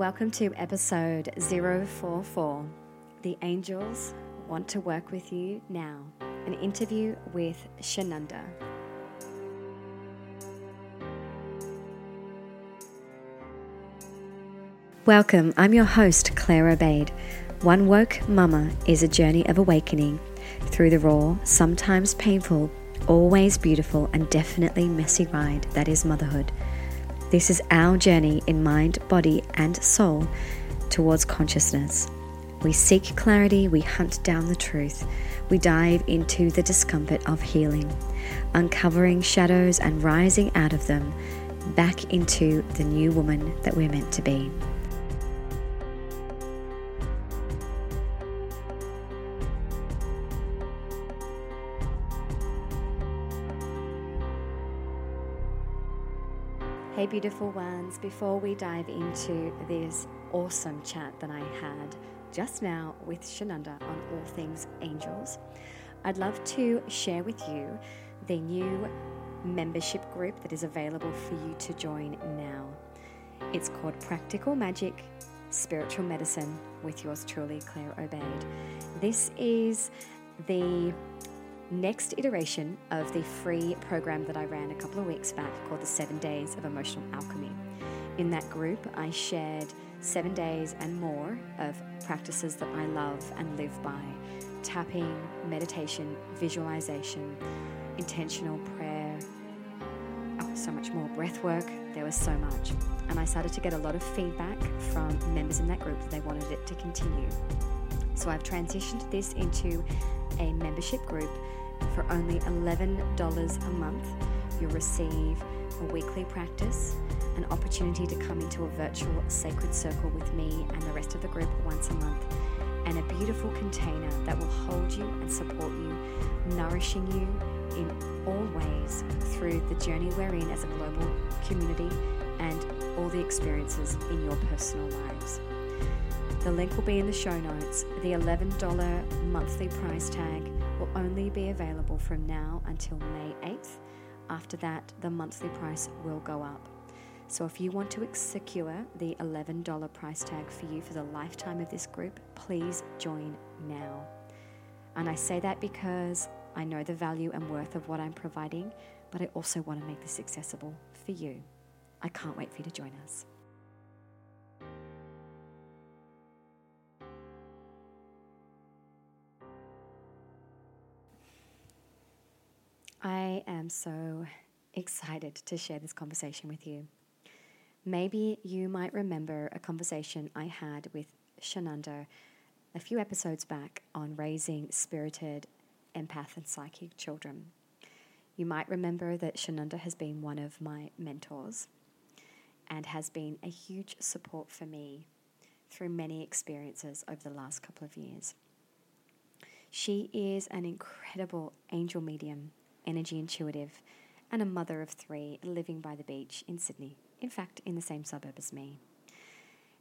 Welcome to episode 044 The Angels Want to Work with You Now, an interview with Shanunda. Welcome, I'm your host, Claire Obaid. One Woke Mama is a journey of awakening through the raw, sometimes painful, always beautiful, and definitely messy ride that is motherhood. This is our journey in mind, body, and soul towards consciousness. We seek clarity, we hunt down the truth, we dive into the discomfort of healing, uncovering shadows and rising out of them back into the new woman that we're meant to be. Hey, beautiful ones, before we dive into this awesome chat that I had just now with Shanunda on all things angels, I'd love to share with you the new membership group that is available for you to join now. It's called Practical Magic Spiritual Medicine with yours truly, Claire Obaid. This is the next iteration of the free program that I ran a couple of weeks back called the Seven Days of Emotional Alchemy. In that group, I shared seven days and more of practices that I love and live by tapping, meditation, visualization, intentional prayer, oh, so much more breath work. There was so much. And I started to get a lot of feedback from members in that group that they wanted it to continue. So I've transitioned this into a membership group for only $11 a month. You'll receive a weekly practice, an opportunity to come into a virtual sacred circle with me and the rest of the group once a month, and a beautiful container that will hold you and support you, nourishing you in all ways through the journey we're in as a global community and all the experiences in your personal lives. The link will be in the show notes. The $11 monthly price tag only be available from now until May 8th. After that, the monthly price will go up. So if you want to secure the $11 price tag for you for the lifetime of this group, please join now. And I say that because I know the value and worth of what I'm providing, but I also want to make this accessible for you. I can't wait for you to join us. I am so excited to share this conversation with you. Maybe you might remember a conversation I had with Shananda a few episodes back on raising spirited, empath, and psychic children. You might remember that Shananda has been one of my mentors and has been a huge support for me through many experiences over the last couple of years. She is an incredible angel medium energy intuitive, and a mother of three living by the beach in Sydney, in fact, in the same suburb as me.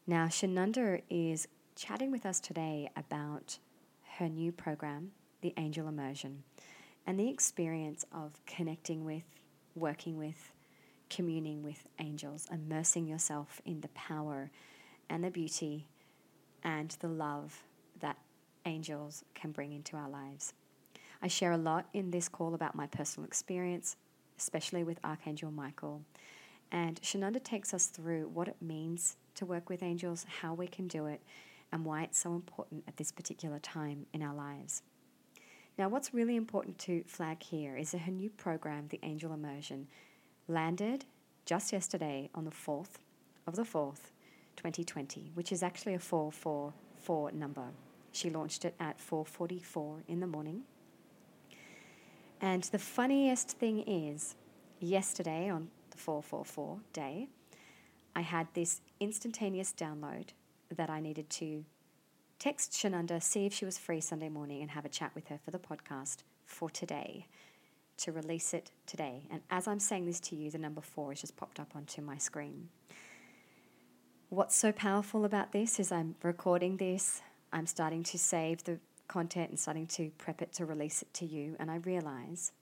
Now, Shanunda is chatting with us today about her new program, The Angel Immersion, and the experience of connecting with, working with, communing with angels, immersing yourself in the power and the beauty and the love that angels can bring into our lives. I share a lot in this call about my personal experience, especially with Archangel Michael. And Shananda takes us through what it means to work with angels, how we can do it, and why it's so important at this particular time in our lives. Now, what's really important to flag here is that her new program, The Angel Immersion, landed just yesterday on the 4th of the 4th, 2020, which is actually a 444 number. She launched it at 4:44 in the morning and the funniest thing is, yesterday on the 444 day, I had this instantaneous download that I needed to text Shanunda, see if she was free Sunday morning, and have a chat with her for the podcast for today, to release it today. And as I'm saying this to you, the number four has just popped up onto my screen. What's so powerful about this is I'm recording this, I'm starting to save the content and starting to prep it to release it to you, and I realize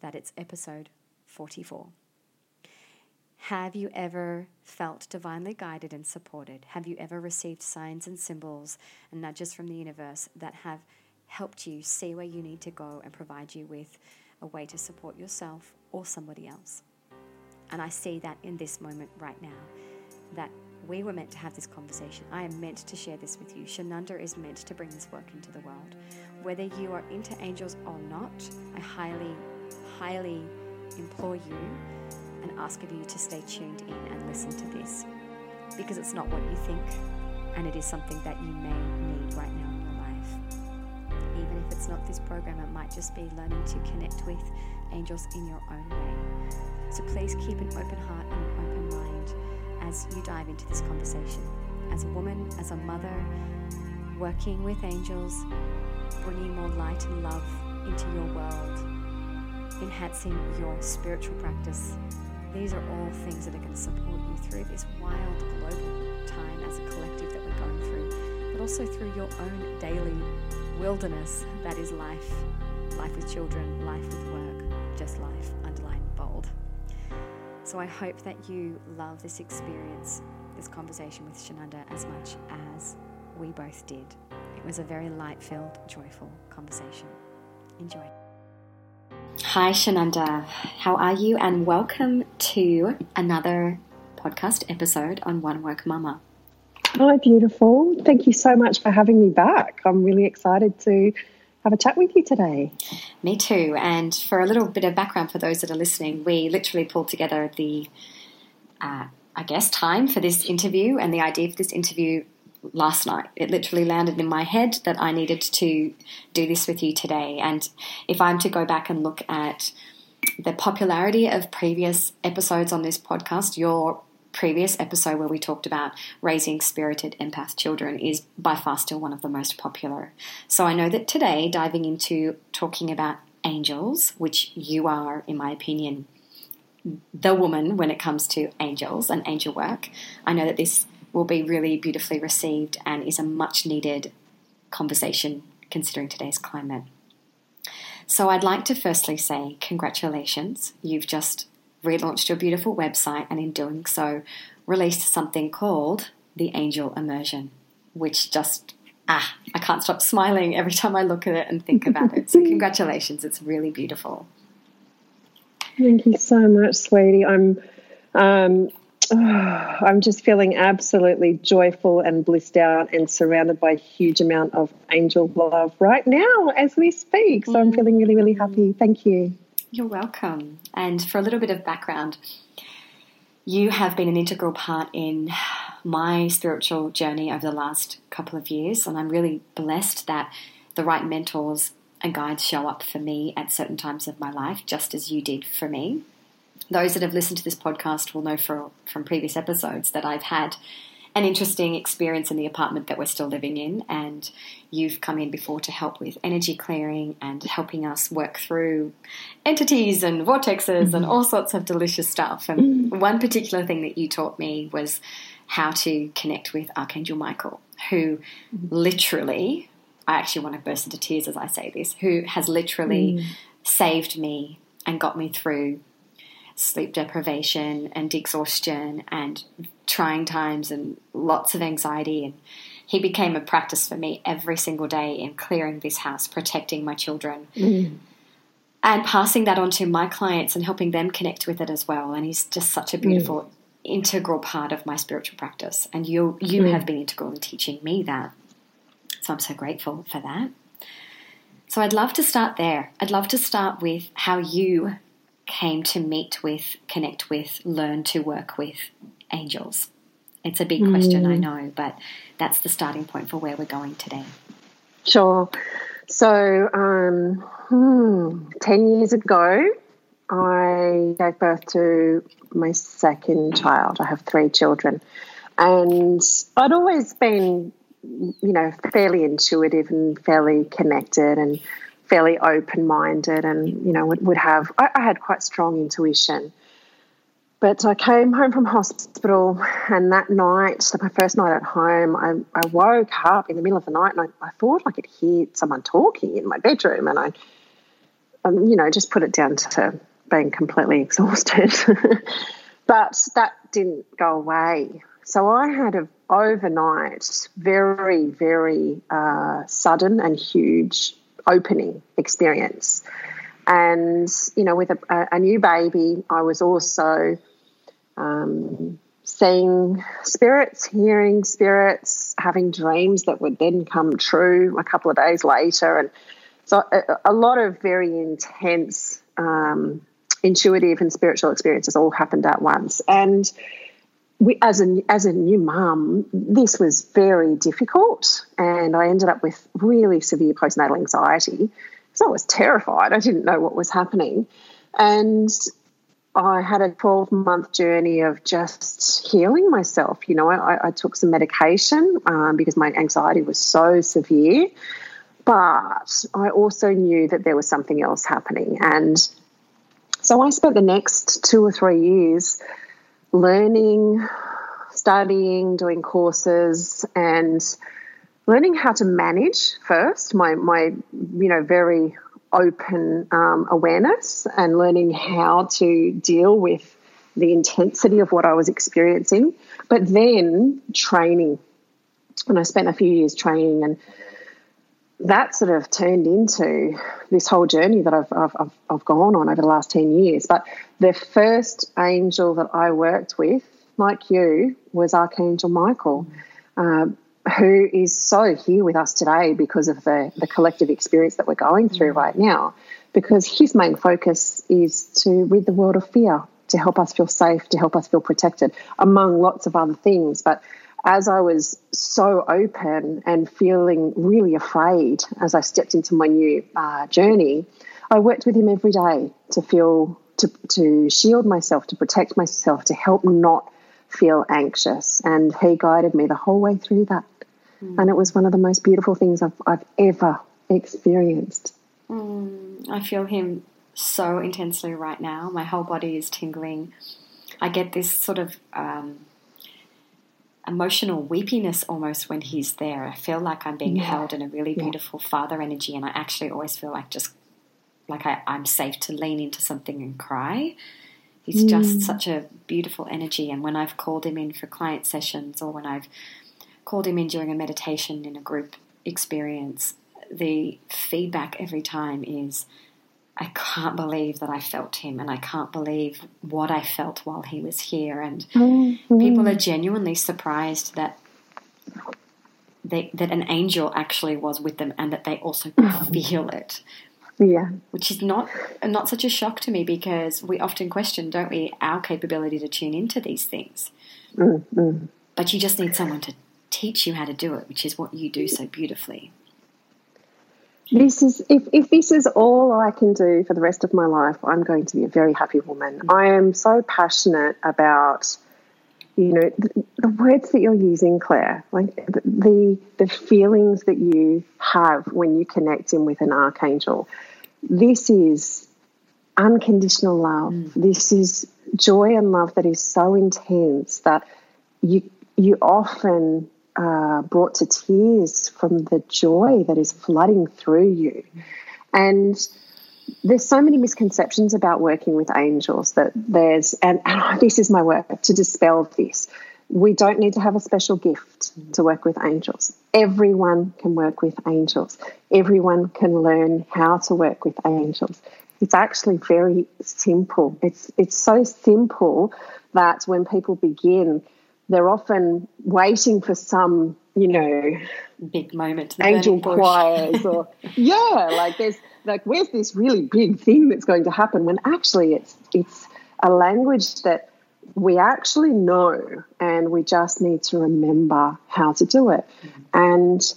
that it's episode 44. Have you ever felt divinely guided and supported? Have you ever received signs and symbols and nudges from the universe that have helped you see where you need to go and provide you with a way to support yourself or somebody else? And I see that in this moment right now, that we were meant to have this conversation. I am meant to share this with you. Shanunda is meant to bring this work into the world. Whether you are into angels or not, I highly, highly implore you and ask of you to stay tuned in and listen to this because it's not what you think and it is something that you may need right now in your life. Even if it's not this program, it might just be learning to connect with angels in your own way. So please keep an open heart and as you dive into this conversation. As a woman, as a mother, working with angels, bringing more light and love into your world, enhancing your spiritual practice. These are all things that are going to support you through this wild global time as a collective that we're going through, but also through your own daily wilderness that is life life with children, life with work, just life. So I hope that you love this experience, this conversation with Shananda, as much as we both did. It was a very light filled, joyful conversation. Enjoy. Hi, Shananda. How are you? And welcome to another podcast episode on One Woke Mama. Hi, beautiful. Thank you so much for having me back. I'm really excited to have a chat with you today. Me too. And for a little bit of background for those that are listening, we literally pulled together the, uh, I guess, time for this interview and the idea for this interview last night. It literally landed in my head that I needed to do this with you today. And if I'm to go back and look at the popularity of previous episodes on this podcast, your previous episode where we talked about raising spirited empath children is by far still one of the most popular. So I know that today, diving into talking about angels, which you are, in my opinion, the woman when it comes to angels and angel work, I know that this will be really beautifully received and is a much needed conversation considering today's climate. So, I'd like to firstly say congratulations. You've just relaunched your beautiful website and, in doing so, released something called the Angel Immersion, which just ah, I can't stop smiling every time I look at it and think about it. So, congratulations, it's really beautiful. Thank you so much, sweetie. I'm um, oh, I'm just feeling absolutely joyful and blissed out and surrounded by a huge amount of angel love right now as we speak. So I'm feeling really, really happy. Thank you. You're welcome. And for a little bit of background, you have been an integral part in my spiritual journey over the last couple of years, and I'm really blessed that the right mentors and guides show up for me at certain times of my life, just as you did for me those that have listened to this podcast will know for, from previous episodes that I've had an interesting experience in the apartment that we're still living in, and you've come in before to help with energy clearing and helping us work through entities and vortexes mm-hmm. and all sorts of delicious stuff. And mm-hmm. one particular thing that you taught me was how to connect with Archangel Michael, who mm-hmm. literally, I actually want to burst into tears as I say this, who has literally mm. saved me and got me through sleep deprivation and exhaustion and trying times and lots of anxiety. And he became a practice for me every single day in clearing this house, protecting my children. Mm. And passing that on to my clients and helping them connect with it as well. And he's just such a beautiful, mm. integral part of my spiritual practice. And you, you mm. have been integral in teaching me that. So I'm so grateful for that. So I'd love to start there. I'd love to start with how you came to meet with, connect with, learn to work with angels? It's a big mm. question, I know, but that's the starting point for where we're going today. Sure. So, um, hmm, 10 years ago, I gave birth to my second child. I have three children. And I'd always been, you know, fairly intuitive and fairly connected and fairly open minded and, you know, would, would have, I, I, had quite strong intuition. But I came home from hospital, and that night, so my first night at home, I, I woke up in the middle of the night and I, I thought I could hear someone talking in my bedroom. And I, um, you know, just put it down to being completely exhausted. but that didn't go away. So I had a overnight, very, very uh, sudden and huge opening experience. And, you know, with a, a new baby, I was also um, seeing spirits, hearing spirits, having dreams that would then come true a couple of days later. And so a, a lot of very intense um, intuitive and spiritual experiences all happened at once. And we, as a as a new mum, this was very difficult, and I ended up with really severe postnatal anxiety. So I was terrified. I didn't know what was happening, and I had a twelve month journey of just healing myself. You know, I, I took some medication um, because my anxiety was so severe, but I also knew that there was something else happening, and so I spent the next two or three years learning, studying, doing courses, and learning how to manage first my my you know very open um, awareness and learning how to deal with the intensity of what I was experiencing, but then training. And I spent a few years training and that sort of turned into this whole journey that I've, I've, I've, gone on over the last 10 years. But the first angel that I worked with, like you, was Archangel Michael, uh, who is so here with us today because of the, the collective experience that we're going through right now. Because his main focus is to rid the world of fear, to help us feel safe, to help us feel protected, among lots of other things. But as I was so open and feeling really afraid as I stepped into my new uh, journey, I worked with him every day to feel, to, to shield myself, to protect myself, to help not feel anxious. And he guided me the whole way through that. Mm. And it was one of the most beautiful things I've, I've ever experienced. Mm, I feel him so intensely right now. My whole body is tingling. I get this sort of um, emotional weepiness almost when he's there. I feel like I'm being yeah. held in a really beautiful yeah. father energy, and I actually always feel like just like I, am safe to lean into something and cry. He's mm. just such a beautiful energy, and when I've called him in for client sessions or when I've called him in during a meditation in a group experience, the feedback every time is I can't believe that I felt him and I can't believe what I felt while he was here. And mm-hmm. people are genuinely surprised that they, that an angel actually was with them and that they also could mm-hmm. feel it. Yeah. Which is not not such a shock to me because we often question, don't we, our capability to tune into these things. Mm-hmm. But you just need someone to teach you how to do it, which is what you do so beautifully this is if, if this is all I can do for the rest of my life, I'm going to be a very happy woman. I am so passionate about you know the, the words that you're using, Claire, like the the feelings that you have when you connect in with an archangel. This is unconditional love. Mm. This is joy and love that is so intense that you you often uh, brought to tears from the joy that is flooding through you. And there's so many misconceptions about working with angels that there's, and, and this is my work to dispel this. We don't need to have a special gift to work with angels. Everyone can work with angels. Everyone can learn how to work with angels. It's actually very simple. It's it's so simple that when people begin, they're often waiting for some, you know, big moment, angel choirs, or yeah, like there's like where's this really big thing that's going to happen when actually it's it's a language that we actually know and we just need to remember how to do it. Mm-hmm. And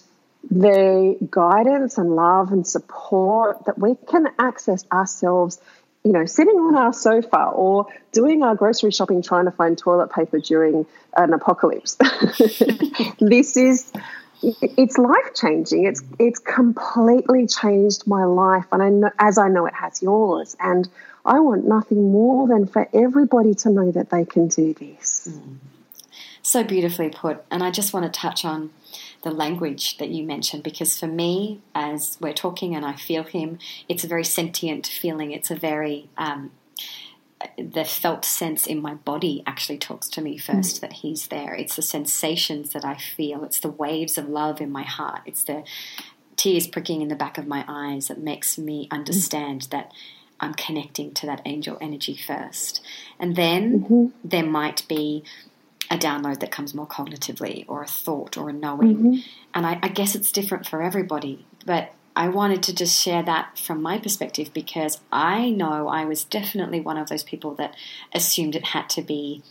the guidance and love and support that we can access ourselves you know, sitting on our sofa or doing our grocery shopping trying to find toilet paper during an apocalypse. this is it's life changing. It's it's completely changed my life, and I know as I know it has yours. And I want nothing more than for everybody to know that they can do this. Mm. So beautifully put. And I just want to touch on the language that you mentioned because for me, as we're talking and I feel him, it's a very sentient feeling. It's a very um, the felt sense in my body actually talks to me first mm. that he's there. It's the sensations that I feel. It's the waves of love in my heart. It's the tears pricking in the back of my eyes that makes me understand mm. that I'm connecting to that angel energy first. And then mm-hmm. there might be a download that comes more cognitively or a thought or a knowing. Mm-hmm. And I, I guess it's different for everybody. But I wanted to just share that from my perspective because I know I was definitely one of those people that assumed it had to be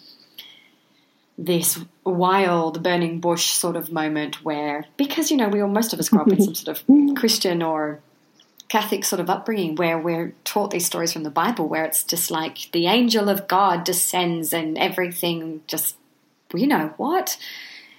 this wild burning bush sort of moment where because you know we all most of us grow up in some sort of Christian or Catholic sort of upbringing where we're taught these stories from the Bible where it's just like the angel of God descends and everything just you know what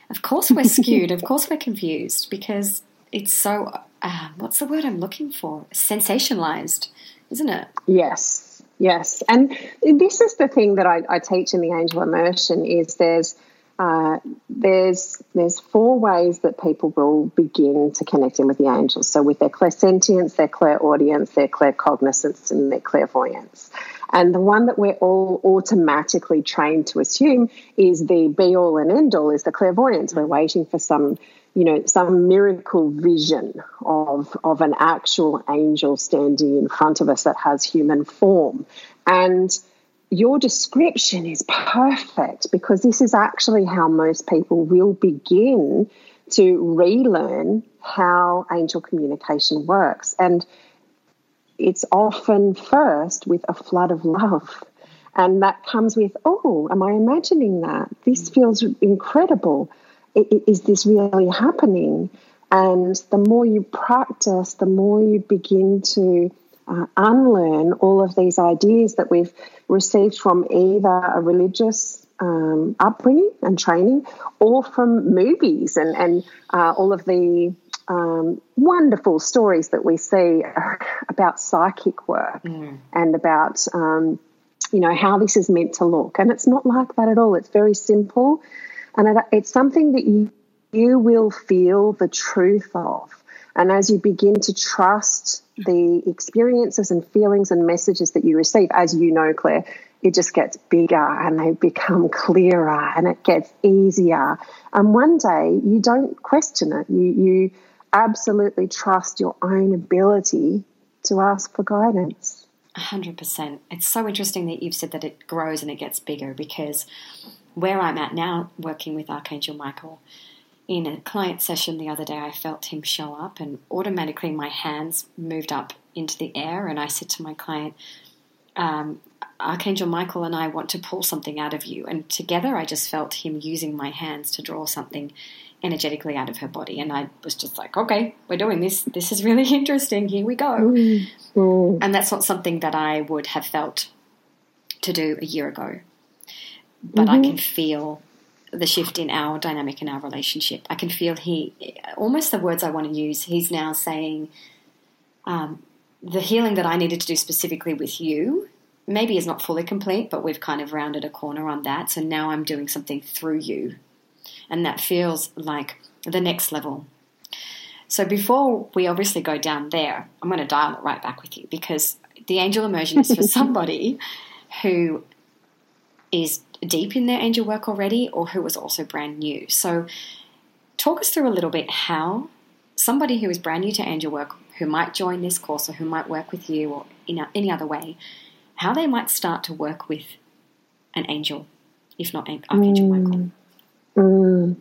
of course we're skewed of course we're confused because it's so uh, what's the word I'm looking for? Sensationalized, isn't it? Yes, yes. And this is the thing that I, I teach in the angel immersion is there's uh, there's there's four ways that people will begin to connect in with the angels. So with their clairsentience, their clairaudience, their claircognizance, and their clairvoyance. And the one that we're all automatically trained to assume is the be all and end all is the clairvoyance. We're waiting for some you know, some miracle vision of, of an actual angel standing in front of us that has human form. And your description is perfect because this is actually how most people will begin to relearn how angel communication works. And it's often first with a flood of love. And that comes with, oh, am I imagining that? This feels incredible is this really happening? And the more you practice, the more you begin to uh, unlearn all of these ideas that we've received from either a religious um, upbringing and training or from movies and, and uh, all of the um, wonderful stories that we see about psychic work mm. and about, um, you know, how this is meant to look. And it's not like that at all. It's very simple. And it's something that you, you will feel the truth of. And as you begin to trust the experiences and feelings and messages that you receive, as you know, Claire, it just gets bigger and they become clearer and it gets easier. And one day you don't question it. You, you absolutely trust your own ability to ask for guidance. 100%. It's so interesting that you've said that it grows and it gets bigger because where I'm at now, working with Archangel Michael, in a client session the other day, I felt him show up, and automatically my hands moved up into the air. And I said to my client, um, Archangel Michael and I want to pull something out of you. And together, I just felt him using my hands to draw something energetically out of her body. And I was just like, okay, we're doing this. This is really interesting. Here we go. Mm-hmm. And that's not something that I would have felt to do a year ago but mm-hmm. I can feel the shift in our dynamic in our relationship. I can feel he, almost the words I want to use, he's now saying, um, the healing that I needed to do specifically with you maybe is not fully complete, but we've kind of rounded a corner on that. So now I'm doing something through you. And that feels like the next level. So before we obviously go down there, I'm going to dial it right back with you because the angel immersion is for somebody who is deep in their angel work already or who was also brand new. So, talk us through a little bit how somebody who is brand new to angel work, who might join this course or who might work with you or in any other way, how they might start to work with an angel, if not Archangel mm. Michael. Mm.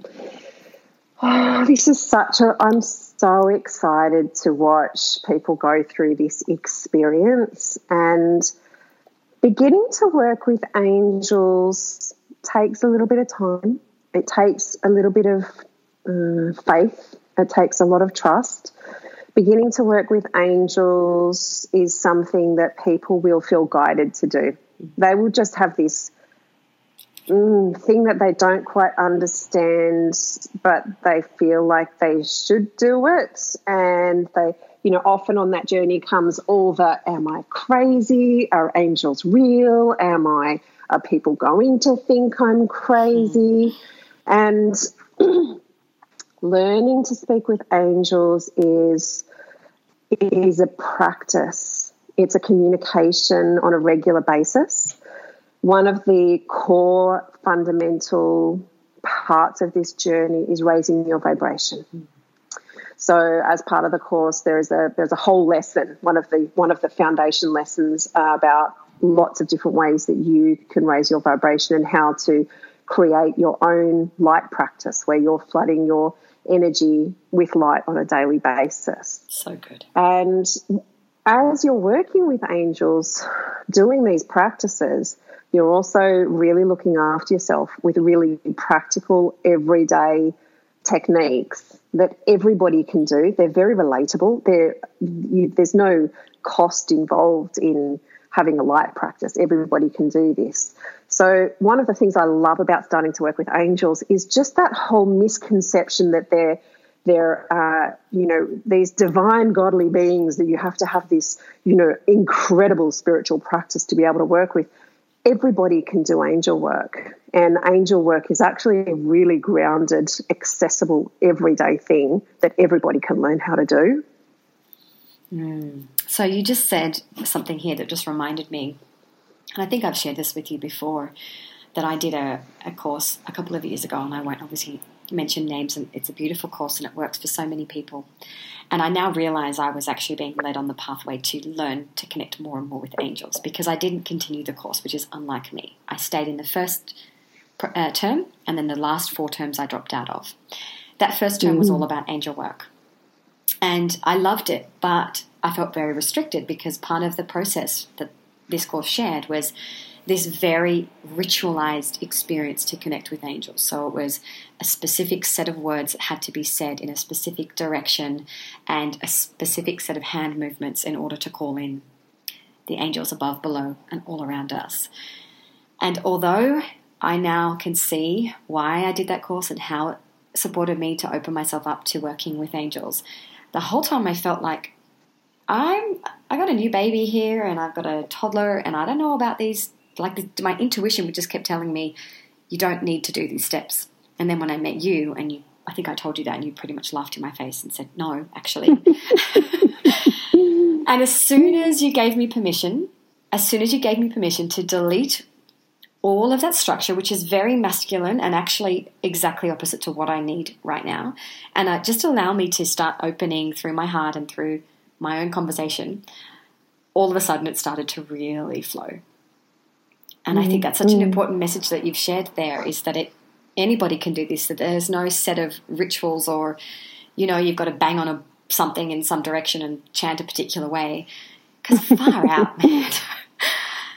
Oh, this is such a. I'm so excited to watch people go through this experience and beginning to work with angels takes a little bit of time. It takes a little bit of uh, faith. It takes a lot of trust. Beginning to work with angels is something that people will feel guided to do. They will just have this mm, thing that they don't quite understand, but they feel like they should do it, and they you know, often on that journey comes all the am I crazy? Are angels real? Am I, are people going to think I'm crazy? And learning to speak with angels is, is a practice, it's a communication on a regular basis. One of the core fundamental parts of this journey is raising your vibration. So, as part of the course, there is a there's a whole lesson. One of the one of the foundation lessons uh, about lots of different ways that you can raise your vibration and how to create your own light practice where you're flooding your energy with light on a daily basis. So good. And as you're working with angels, doing these practices, you're also really looking after yourself with really practical, everyday techniques that everybody can do. They're very relatable. They're, you, there's no cost involved in having a light practice. Everybody can do this. So, one of the things I love about starting to work with angels is just that whole misconception that they're they're uh, you know these divine godly beings that you have to have this you know incredible spiritual practice to be able to work with everybody can do angel work and angel work is actually a really grounded accessible everyday thing that everybody can learn how to do mm. so you just said something here that just reminded me and I think I've shared this with you before that I did a, a course a couple of years ago, and I won't obviously mention names, and it's a beautiful course and it works for so many people. And I now realize I was actually being led on the pathway to learn to connect more and more with angels because I didn't continue the course, which is unlike me. I stayed in the first uh, term, and then the last four terms I dropped out of. That first term mm-hmm. was all about angel work. And I loved it, but I felt very restricted because part of the process that this course shared was this very ritualized experience to connect with angels. So it was a specific set of words that had to be said in a specific direction and a specific set of hand movements in order to call in the angels above, below, and all around us. And although I now can see why I did that course and how it supported me to open myself up to working with angels, the whole time I felt like I'm I got a new baby here and I've got a toddler and I don't know about these like my intuition would just kept telling me you don't need to do these steps. And then when I met you and you I think I told you that and you pretty much laughed in my face and said no, actually. and as soon as you gave me permission, as soon as you gave me permission to delete all of that structure, which is very masculine and actually exactly opposite to what I need right now, and uh, just allow me to start opening through my heart and through my own conversation, all of a sudden it started to really flow. And mm I think that's such an mm. important message that you've shared there is that it anybody can do this, that there's no set of rituals or, you know, you've got to bang on a something in some direction and chant a particular way. Because far out, man.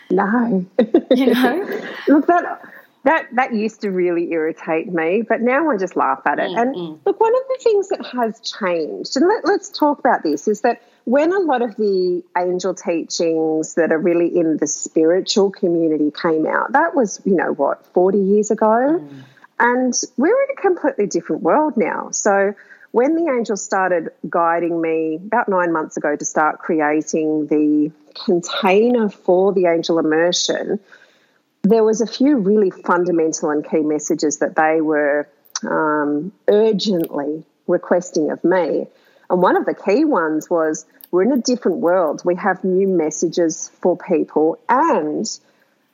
No. you know? Look, that that that used to really irritate me, but now I just laugh at it. Mm, and mm. look, one of the things that has changed, and let, let's talk about this, is that when a lot of the angel teachings that are really in the spiritual community came out, that was, you know, what, 40 years ago? Mm. And we're in a completely different world now. So when the angel started guiding me about nine months ago to start creating the container for the angel immersion, there was a few really fundamental and key messages that they were um, urgently requesting of me. And one of the key ones was we're in a different world. We have new messages for people, and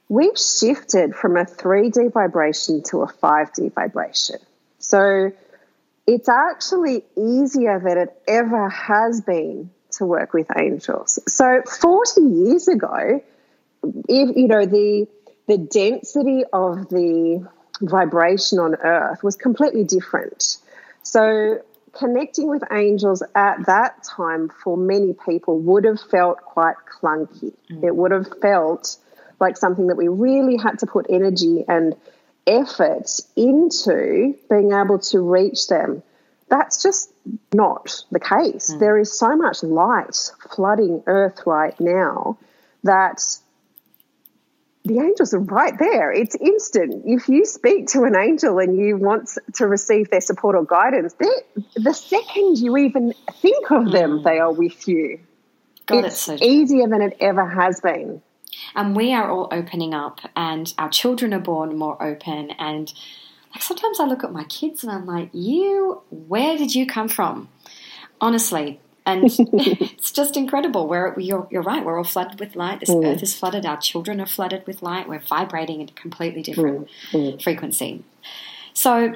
we've shifted from a 3D vibration to a 5D vibration. So it's actually easier than it ever has been to work with angels. So 40 years ago, if you know the the density of the vibration on earth was completely different. So connecting with angels at that time for many people would have felt quite clunky. Mm. It would have felt like something that we really had to put energy and effort into being able to reach them. That's just not the case. Mm. There is so much light flooding earth right now that the angels are right there. It's instant. If you speak to an angel and you want to receive their support or guidance, the second you even think of them, mm. they are with you. God, it's so easier than it ever has been. And we are all opening up, and our children are born more open. And like sometimes I look at my kids and I'm like, "You, where did you come from?" Honestly, And it's just incredible. We're, you're, you're right. We're all flooded with light. This mm. earth is flooded. Our children are flooded with light. We're vibrating at a completely different mm. Mm. frequency. So,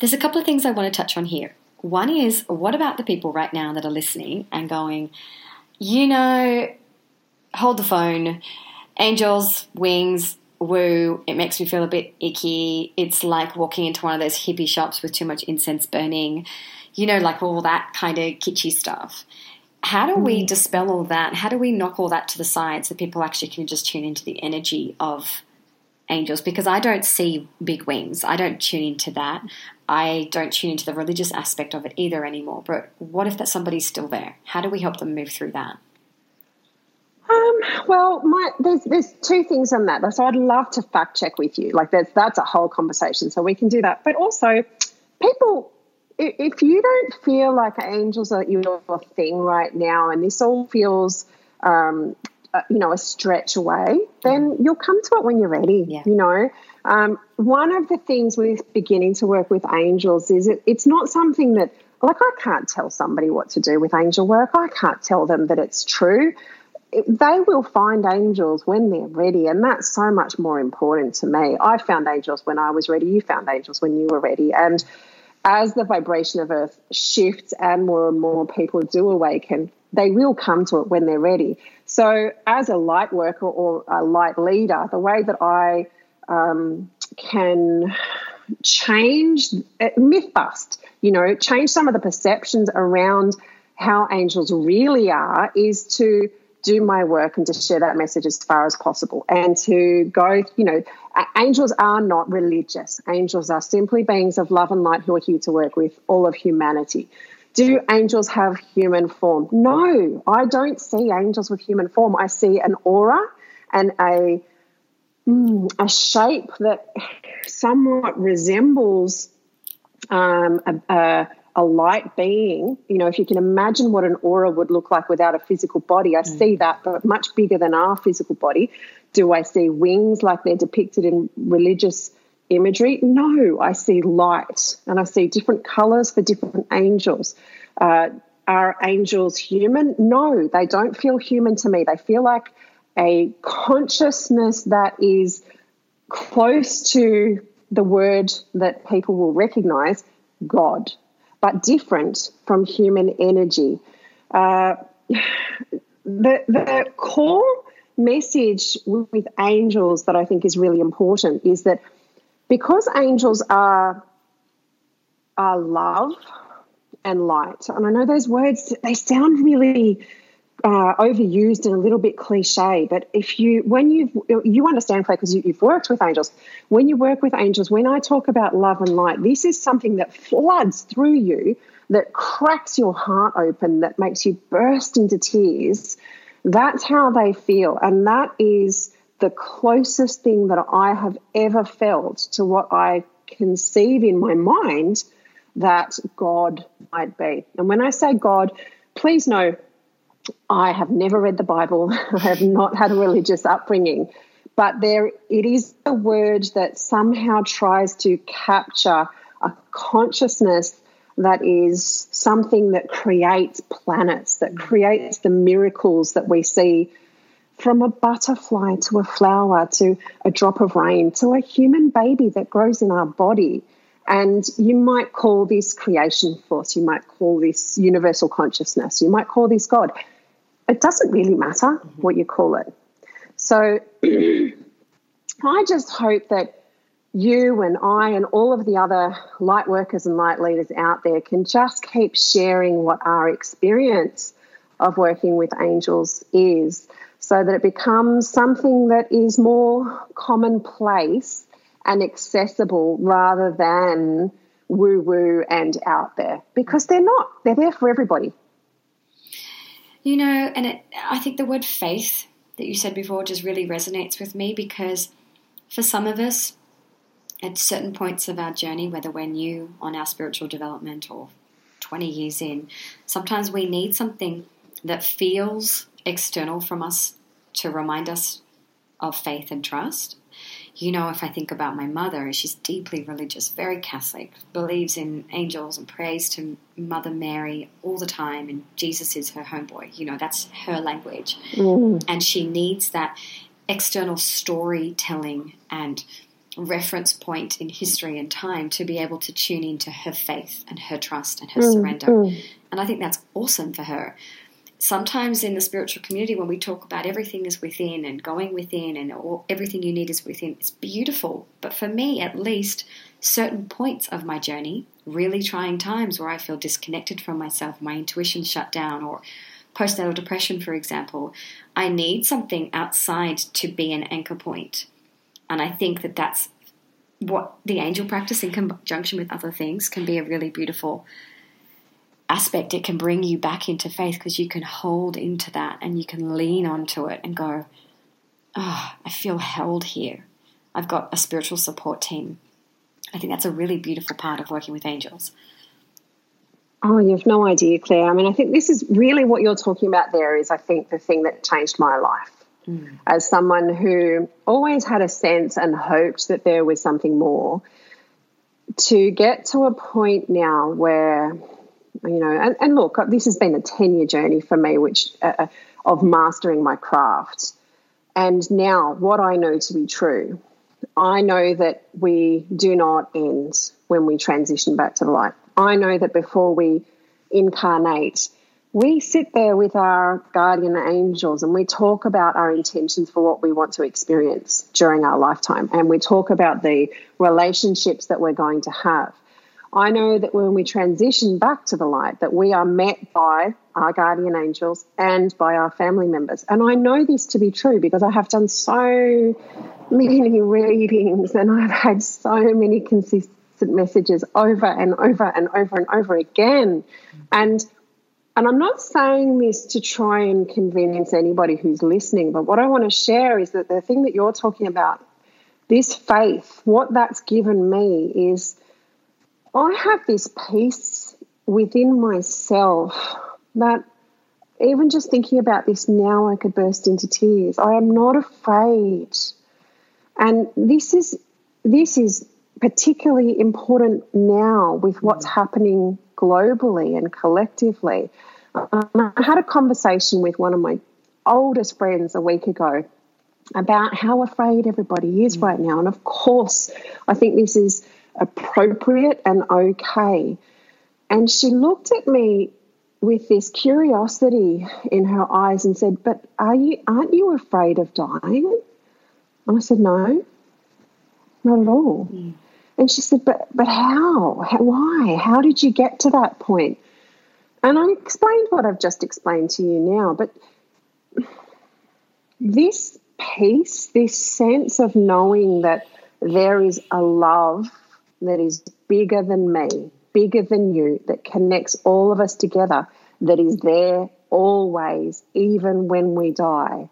there's a couple of things I want to touch on here. One is what about the people right now that are listening and going, you know, hold the phone, angels, wings, woo, it makes me feel a bit icky. It's like walking into one of those hippie shops with too much incense burning, you know, like all that kind of kitschy stuff. How do we mm. dispel all that? How do we knock all that to the side so people actually can just tune into the energy of angels? Because I don't see big wings. I don't tune into that. I don't tune into the religious aspect of it either anymore. But what if that somebody's still there? How do we help them move through that? Um, well, my, there's there's two things on that. So I'd love to fact check with you. Like that's that's a whole conversation. So we can do that. But also, people, if you don't feel like angels are your thing right now, and this all feels, um, uh, you know, a stretch away, then you'll come to it when you're ready. Yeah. You know, um, one of the things with beginning to work with angels is it, it's not something that like I can't tell somebody what to do with angel work. I can't tell them that it's true they will find angels when they're ready, and that's so much more important to me. I found angels when I was ready. You found angels when you were ready, and as the vibration of Earth shifts and more and more people do awaken, they will come to it when they're ready. So, as a light worker or a light leader, the way that I um, can change, uh, myth bust, you know, change some of the perceptions around how angels really are is to do my work and to share that message as far as possible and to go, you know, angels are not religious. Angels are simply beings of love and light who are here to work with all of humanity. Do angels have human form? No, I don't see angels with human form. I see an aura and a mm, a shape that somewhat resembles um, a, a a light being, you know, if you can imagine what an aura would look like without a physical body, I mm. see that, but much bigger than our physical body. Do I see wings like they're depicted in religious imagery? No, I see light and I see different colors for different angels. Uh, are angels human? No, they don't feel human to me. They feel like a consciousness that is close to the word that people will recognize God but different from human energy. Uh, the, the core message with angels that I think is really important is that because angels are, are love and light, and I know those words, they sound really uh, overused and a little bit cliche. But if you, when you you understand, Claire, because you, you've worked with angels. When you work with angels, when I talk about love and light, this is something that floods through you, that cracks your heart open, that makes you burst into tears. That's how they feel, and that is the closest thing that I have ever felt to what I conceive in my mind that God might be. And when I say God, please know I have never read the Bible. I have not had a religious upbringing, but there it is a word that somehow tries to capture a consciousness that is something that creates planets, that creates the miracles that we see from a butterfly to a flower to a drop of rain to a human baby that grows in our body. And you might call this creation force, you might call this universal consciousness, you might call this God it doesn't really matter mm-hmm. what you call it. So I just hope that you and I and all of the other light workers and light leaders out there can just keep sharing what our experience of working with angels is so that it becomes something that is more commonplace and accessible rather than woo woo and out there because they're not, they're there for everybody. You know, and it, I think the word faith that you said before just really resonates with me because for some of us, at certain points of our journey, whether we're new on our spiritual development or 20 years in, sometimes we need something that feels external from us to remind us of faith and trust. You know, if I think about my mother, she's deeply religious, very Catholic, believes in angels and prays to Mother Mary all the time, and Jesus is her homeboy. You know, that's her language. Mm. And she needs that external storytelling and reference point in history and time to be able to tune into her faith and her trust and her mm. surrender. Mm. And I think that's awesome for her sometimes in the spiritual community when we talk about everything is within and going within and all, everything you need is within it's beautiful but for me at least certain points of my journey really trying times where i feel disconnected from myself my intuition shut down or postnatal depression for example i need something outside to be an anchor point. and i think that that's what the angel practice in conjunction with other things can be a really beautiful aspect, it can bring you back into faith because you can hold into that and you can lean onto it and go, oh, I feel held here. I've got a spiritual support team. I think that's a really beautiful part of working with angels. Oh, you have no idea, Claire. I mean, I think this is really what you're talking about there is, I think, the thing that changed my life. Mm. As someone who always had a sense and hoped that there was something more, to get to a point now where you know and, and look this has been a 10 year journey for me which uh, uh, of mastering my craft. And now what i know to be true i know that we do not end when we transition back to the light. I know that before we incarnate we sit there with our guardian angels and we talk about our intentions for what we want to experience during our lifetime. And we talk about the relationships that we're going to have I know that when we transition back to the light, that we are met by our guardian angels and by our family members. And I know this to be true because I have done so many readings and I've had so many consistent messages over and over and over and over again. And and I'm not saying this to try and convince anybody who's listening, but what I want to share is that the thing that you're talking about, this faith, what that's given me is I have this peace within myself that even just thinking about this now, I could burst into tears. I am not afraid. And this is this is particularly important now with what's happening globally and collectively. Um, I had a conversation with one of my oldest friends a week ago about how afraid everybody is right now. And of course, I think this is appropriate and okay. And she looked at me with this curiosity in her eyes and said, But are you aren't you afraid of dying? And I said, No, not at all. Mm. And she said, But but how? how? Why? How did you get to that point? And I explained what I've just explained to you now, but this peace, this sense of knowing that there is a love that is bigger than me, bigger than you, that connects all of us together, that is there always, even when we die.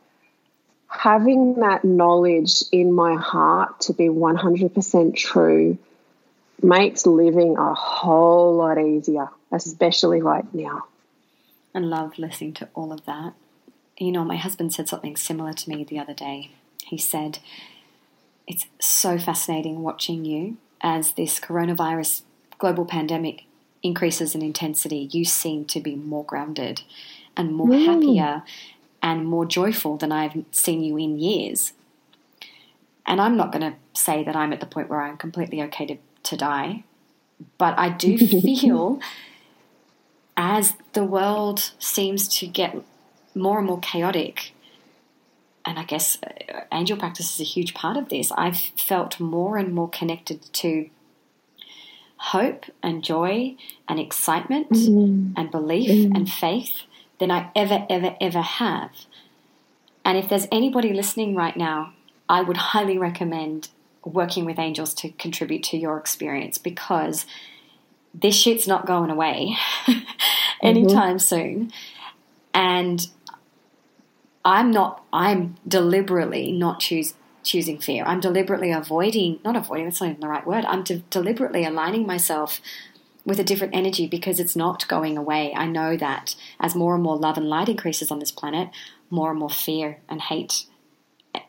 Having that knowledge in my heart to be 100% true makes living a whole lot easier, especially right now. I love listening to all of that. You know, my husband said something similar to me the other day. He said, It's so fascinating watching you as this coronavirus global pandemic increases in intensity, you seem to be more grounded and more mm. happier and more joyful than I've seen you in years. And I'm not going to say that I'm at the point where I'm completely okay to, to die, but I do feel as the world seems to get more and more chaotic, and I guess uh, angel practice is a huge part of this. I've felt more and more connected to hope and joy and excitement mm-hmm. and belief mm-hmm. and faith than I ever, ever, ever have. And if there's anybody listening right now, I would highly recommend working with angels to contribute to your experience because this shit's not going away anytime mm-hmm. soon. And I'm not, I'm deliberately not choose, choosing fear. I'm deliberately avoiding, not avoiding, that's not even the right word. I'm de- deliberately aligning myself with a different energy because it's not going away. I know that as more and more love and light increases on this planet, more and more fear and hate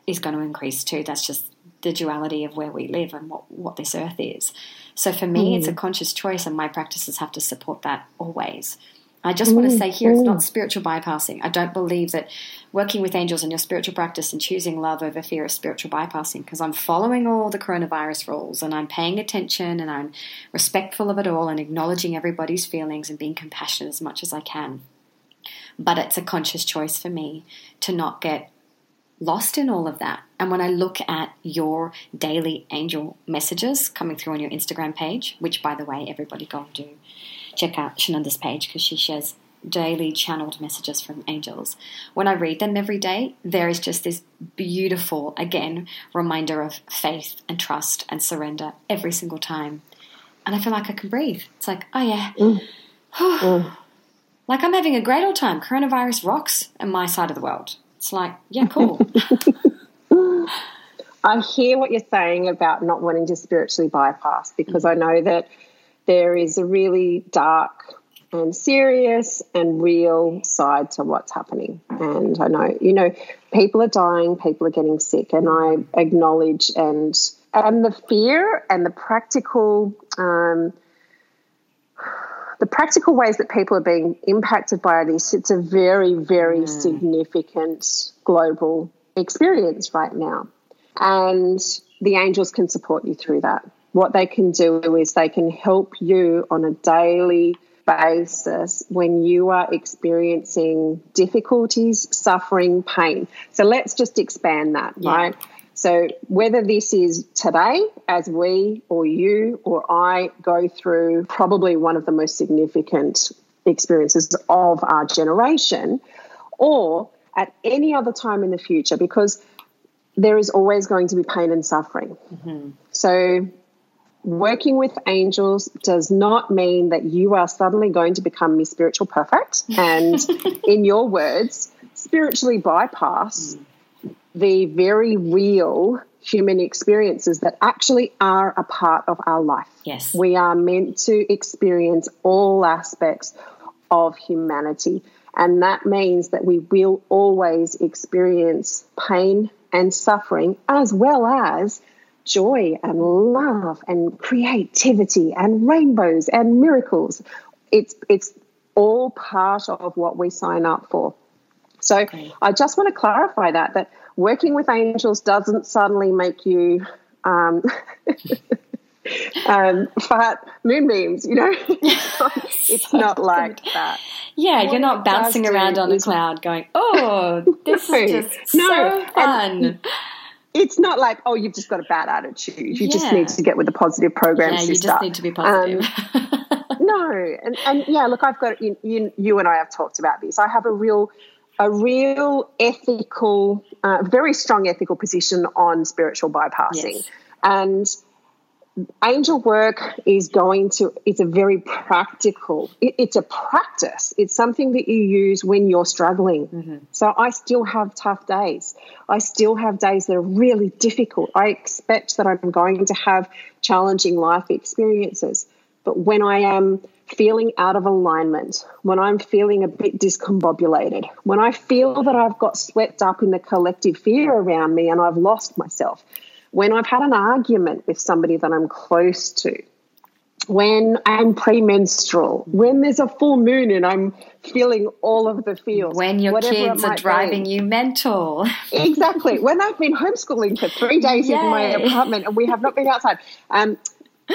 is going to increase too. That's just the duality of where we live and what, what this earth is. So for me, mm. it's a mm. conscious choice, and my practices have to support that always. I just mm. want to say here, it's not mm. spiritual bypassing. I don't believe that working with angels in your spiritual practice and choosing love over fear is spiritual bypassing because I'm following all the coronavirus rules and I'm paying attention and I'm respectful of it all and acknowledging everybody's feelings and being compassionate as much as I can. But it's a conscious choice for me to not get lost in all of that. And when I look at your daily angel messages coming through on your Instagram page, which by the way, everybody go and do check out Shananda's page because she shares daily channeled messages from angels. When I read them every day, there is just this beautiful, again, reminder of faith and trust and surrender every single time. And I feel like I can breathe. It's like, oh yeah. Mm. mm. Like I'm having a great old time. Coronavirus rocks and my side of the world. It's like, yeah, cool. I hear what you're saying about not wanting to spiritually bypass because mm. I know that there is a really dark and serious and real side to what's happening. And I know, you know, people are dying, people are getting sick, and I acknowledge and and the fear and the practical um, the practical ways that people are being impacted by this. It's a very, very mm. significant global experience right now, and the angels can support you through that what they can do is they can help you on a daily basis when you are experiencing difficulties, suffering, pain. So let's just expand that, yeah. right? So whether this is today, as we or you or I go through probably one of the most significant experiences of our generation, or at any other time in the future, because there is always going to be pain and suffering. Mm-hmm. So working with angels does not mean that you are suddenly going to become Miss Spiritual Perfect and, in your words, spiritually bypass mm. the very real human experiences that actually are a part of our life. Yes. We are meant to experience all aspects of humanity. And that means that we will always experience pain and suffering as well as joy and love and creativity and rainbows and miracles. It's it's all part of what we sign up for. So okay. I just want to clarify that that working with angels doesn't suddenly make you um, um, fat moonbeams. You know, it's not like that. Yeah, what you're not bouncing around on a cloud going, "Oh, this no, is just no. so fun." And, it's not like oh you've just got a bad attitude. You yeah. just need to get with the positive program yeah, you just need to be positive. Um, no and, and yeah look i've got you, you, you, and i have talked about this. I have a real a real ethical uh, very strong ethical position on spiritual bypassing. Yes. and angel work is going to it's a very practical it, it's a practice. It's something that you use when you're struggling. Mm-hmm. so i still have tough days. I still have days that are really difficult. I expect that i'm going to have challenging life experiences. But when i am feeling out of alignment when i'm feeling a bit discombobulated when i feel that i've got swept up in the collective fear around me and i've lost myself when I've had an argument with somebody that I'm close to, when I'm premenstrual, when there's a full moon and I'm feeling all of the feels. When your kids are driving be. you mental. exactly. When I've been homeschooling for three days Yay. in my apartment and we have not been outside. Um,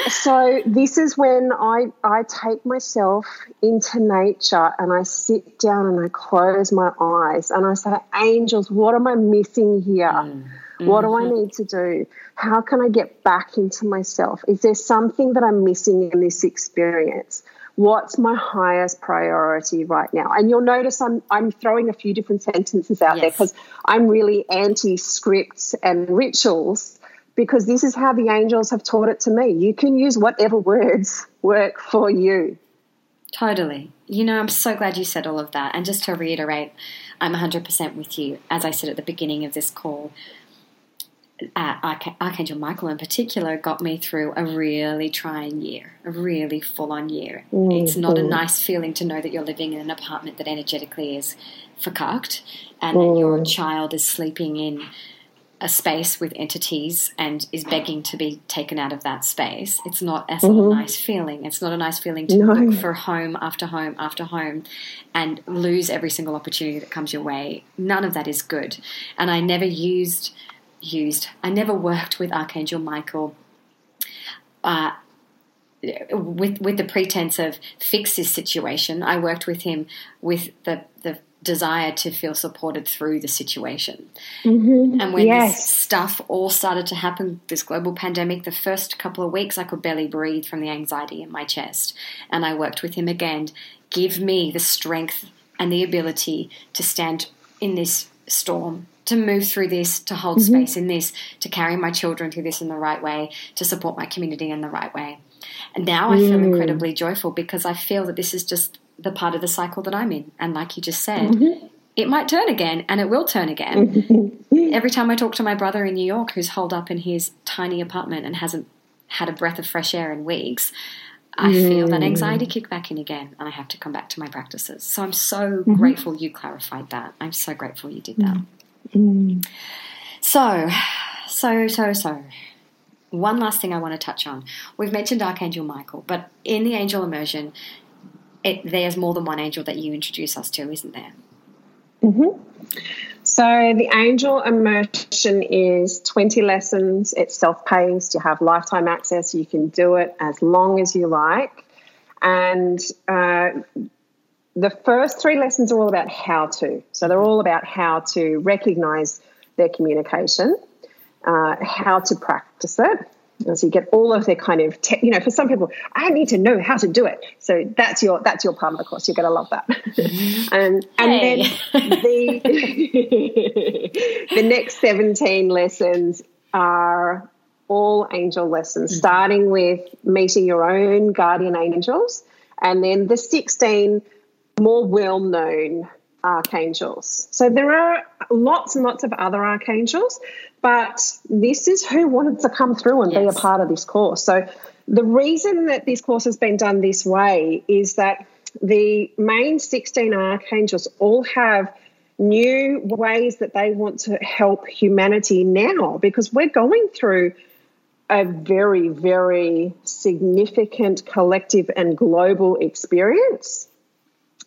so this is when I, I take myself into nature and I sit down and I close my eyes and I say, Angels, what am I missing here? Mm. Mm-hmm. What do I mm-hmm. need to do? How can I get back into myself? Is there something that I'm missing in this experience? What's my highest priority right now? And you'll notice I'm I'm throwing a few different sentences out yes. there because I'm really anti scripts and rituals because this is how the angels have taught it to me. You can use whatever words work for you. Totally. You know, I'm so glad you said all of that. And just to reiterate, I'm 100% with you. As I said at the beginning of this call, uh, Archangel Michael in particular got me through a really trying year, a really full on year. Mm-hmm. It's not a nice feeling to know that you're living in an apartment that energetically is fakaked and mm. that your child is sleeping in a space with entities and is begging to be taken out of that space, it's not a mm-hmm. nice feeling. It's not a nice feeling to no. look for home after home after home and lose every single opportunity that comes your way. None of that is good. And I never used used. I never worked with Archangel Michael. Uh, with with the pretense of fix this situation, I worked with him with the the desire to feel supported through the situation. Mm-hmm. And when yes. this stuff all started to happen, this global pandemic, the first couple of weeks I could barely breathe from the anxiety in my chest. And I worked with him again. Give me the strength and the ability to stand in this storm, to move through this, to hold mm-hmm. space in this, to carry my children through this in the right way, to support my community in the right way. And now I feel mm. incredibly joyful because I feel that this is just the part of the cycle that I'm in. And like you just said, mm-hmm. it might turn again and it will turn again. Every time I talk to my brother in New York who's holed up in his tiny apartment and hasn't had a breath of fresh air in weeks, I mm. feel that anxiety kick back in again and I have to come back to my practices. So I'm so mm-hmm. grateful you clarified that. I'm so grateful you did that. Mm. So, so, so, so. One last thing I want to touch on. We've mentioned Archangel Michael, but in the angel immersion, it, there's more than one angel that you introduce us to, isn't there? Mm-hmm. So the angel immersion is 20 lessons. It's self-paced. You have lifetime access. You can do it as long as you like. And uh, the first three lessons are all about how to. So they're all about how to recognize their communication, uh, how to practice it, and so you get all of the kind of, te- you know, for some people, I need to know how to do it. So that's your that's your part of the course. You're going to love that. And and hey. then the the next 17 lessons are all angel lessons, mm-hmm. starting with meeting your own guardian angels, and then the 16 more well known archangels. So there are lots and lots of other archangels, but this is who wanted to come through and yes. be a part of this course. So the reason that this course has been done this way is that the main 16 archangels all have new ways that they want to help humanity now because we're going through a very, very significant collective and global experience.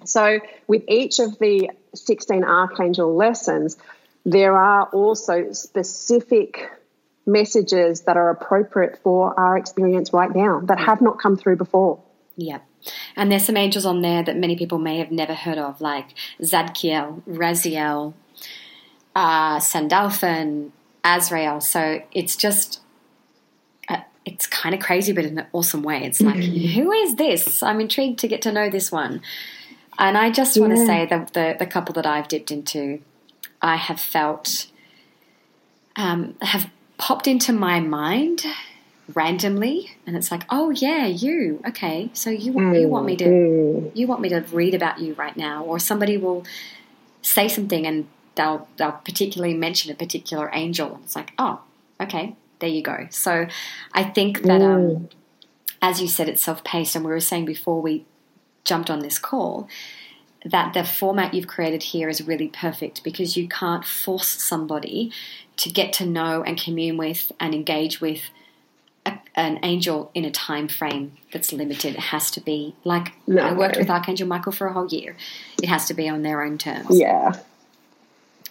So, with each of the 16 archangel lessons, there are also specific messages that are appropriate for our experience right now that have not come through before. Yeah. And there's some angels on there that many people may have never heard of, like Zadkiel, Raziel, uh, Sandalphon, Azrael. So it's just, uh, it's kind of crazy, but in an awesome way. It's like, mm-hmm. who is this? I'm intrigued to get to know this one. And I just want to say that the, the couple that I've dipped into, I have felt um, have popped into my mind randomly and it's like oh yeah you okay so you mm, you want me to mm. you want me to read about you right now or somebody will say something and they'll they'll particularly mention a particular angel and it's like oh okay there you go so i think that um, mm. um, as you said it's self-paced and we were saying before we jumped on this call that the format you've created here is really perfect because you can't force somebody to get to know and commune with and engage with a, an angel in a time frame that's limited. It has to be like no. I worked with Archangel Michael for a whole year. It has to be on their own terms. Yeah.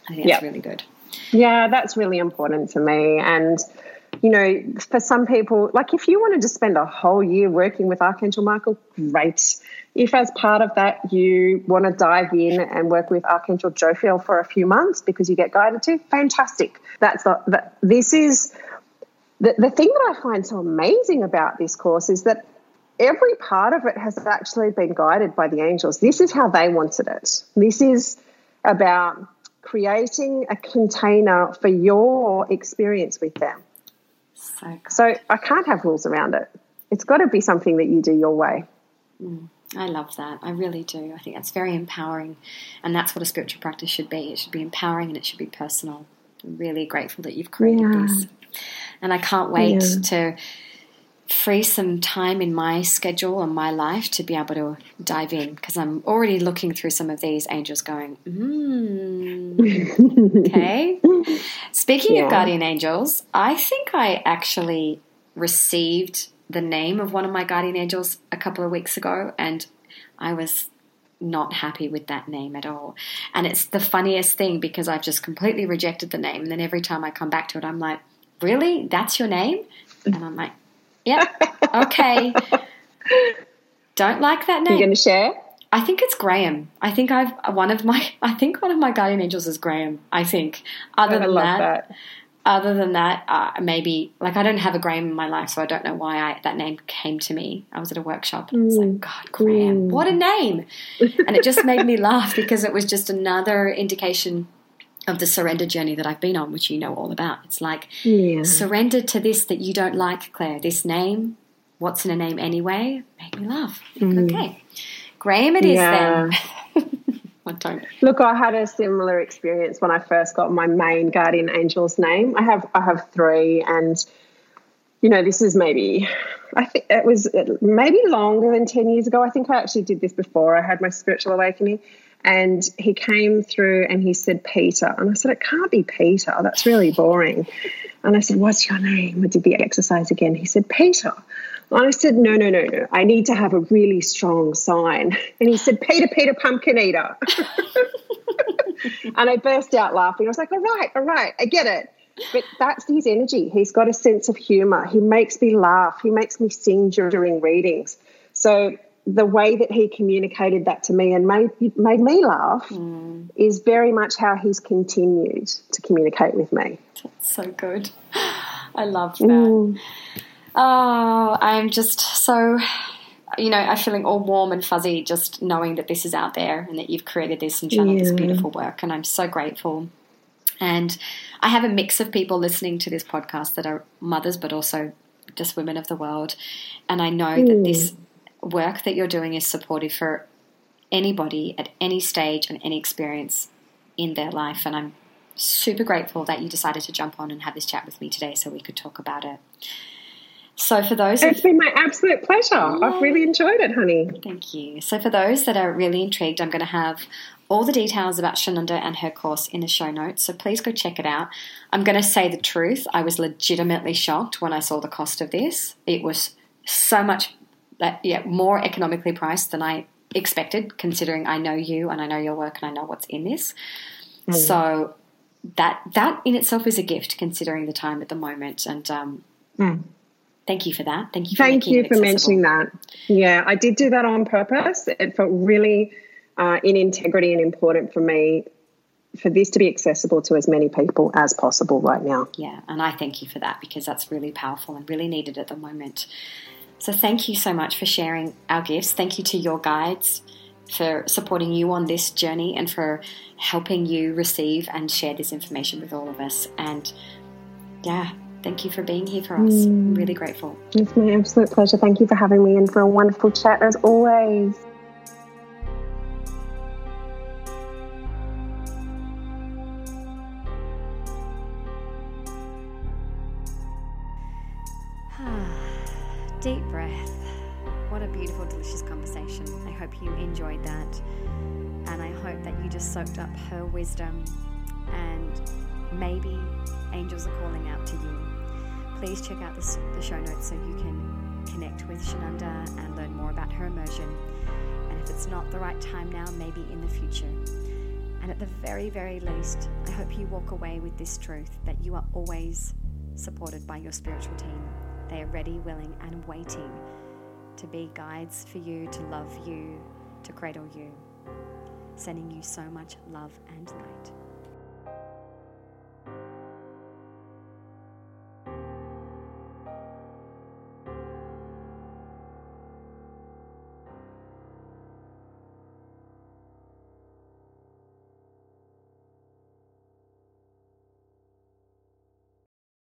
I think that's yep. really good. Yeah, that's really important to me. And you know, for some people, like if you wanted to spend a whole year working with Archangel Michael, great. If, as part of that, you want to dive in and work with Archangel Jophiel for a few months because you get guided to, fantastic. That's the, this is the, the thing that I find so amazing about this course is that every part of it has actually been guided by the angels. This is how they wanted it. This is about creating a container for your experience with them. So, so I can't have rules around it. It's got to be something that you do your way. Mm, I love that. I really do. I think that's very empowering. And that's what a spiritual practice should be. It should be empowering and it should be personal. I'm really grateful that you've created yeah. this. And I can't wait yeah. to free some time in my schedule and my life to be able to dive in because I'm already looking through some of these angels going, mm, okay. Speaking Yeah. of guardian angels, I think I actually received the name of one of my guardian angels a couple of weeks ago, and I was not happy with that name at all. And it's the funniest thing because I've just completely rejected the name. And then every time I come back to it, I'm like, really? That's your name? And I'm like, yep, okay. Don't like that name. You going to share? I think it's Graham. I think I've one of my I think one of my guardian angels is Graham. I think. Other I than that, that. other than that, uh, maybe like I don't have a Graham in my life, so I don't know why I, that name came to me. I was at a workshop and I was like, mm. God, Graham, what a mm. name! and it just made me laugh because it was just another indication of the surrender journey that I've been on, which you know all about. It's like Yeah. surrender to this that you don't like, Claire. This name, what's in a name anyway, made me laugh. Mm. Okay, Graham, it is Yeah. then. I don't. Look, I had a similar experience when I first got my main guardian angel's name. I have I have three, and you know this is maybe I think it was maybe longer than ten years ago. I think I actually did this before I had my spiritual awakening, and he came through and he said Peter, and I said it can't be Peter. That's really boring. And I said, "What's your name?" I did the exercise again. He said Peter. And I said, no, no, no, no. I need to have a really strong sign. And he said, Peter, Peter, pumpkin eater. and I burst out laughing. I was like, all right, all right, I get it. But that's his energy. He's got a sense of humor. He makes me laugh. He makes me sing during readings. So the way that he communicated that to me and made made me laugh hmm. is very much how he's continued to communicate with me. That's So good. I love that. Mm. Oh, I'm just so, you know, I'm feeling all warm and fuzzy just knowing that this is out there and that you've created this and channeled this beautiful work. And I'm so grateful. And I have a mix of people listening to this podcast that are mothers, but also just women of the world. And I know that this work that you're doing is supportive for anybody at any stage and any experience in their life. And I'm super grateful that you decided to jump on and have this chat with me today so we could talk about it. So, for those It's been my absolute pleasure. I've really enjoyed it, honey. Thank you. So, for those that are really intrigued, I'm going to have all the details about Shanunda and her course in the show notes. So, please go check it out. I'm going to say the truth. I was legitimately shocked when I saw the cost of this. It was so much, that yeah, more economically priced than I expected, considering I know you and I know your work and I know what's in this. Mm. So, that that in itself is a gift, considering the time at the moment. And um, mm. Thank you for that. Thank you. For Thank you for mentioning that. Yeah, I did do that on purpose. It felt really uh, in integrity and important for me for this to be accessible to as many people as possible right now. Yeah, and I thank you for that because that's really powerful and really needed at the moment. So, thank you so much for sharing our gifts. Thank you to your guides for supporting you on this journey and for helping you receive and share this information with all of us. And yeah, thank you for being here for us. I'm really mm. grateful. It's my absolute pleasure. Thank you for having me and for a wonderful chat as always. Deep breath. What a beautiful, delicious conversation. I hope you enjoyed that. And I hope that you just soaked up her wisdom with Shanunda and learn more about her immersion. And if it's not the right time now, maybe in the future. And at the very, very least, I hope you walk away with this truth that you are always supported by your spiritual team. They are ready, willing, and waiting to be guides for you, to love you, to cradle you, sending you so much love and light.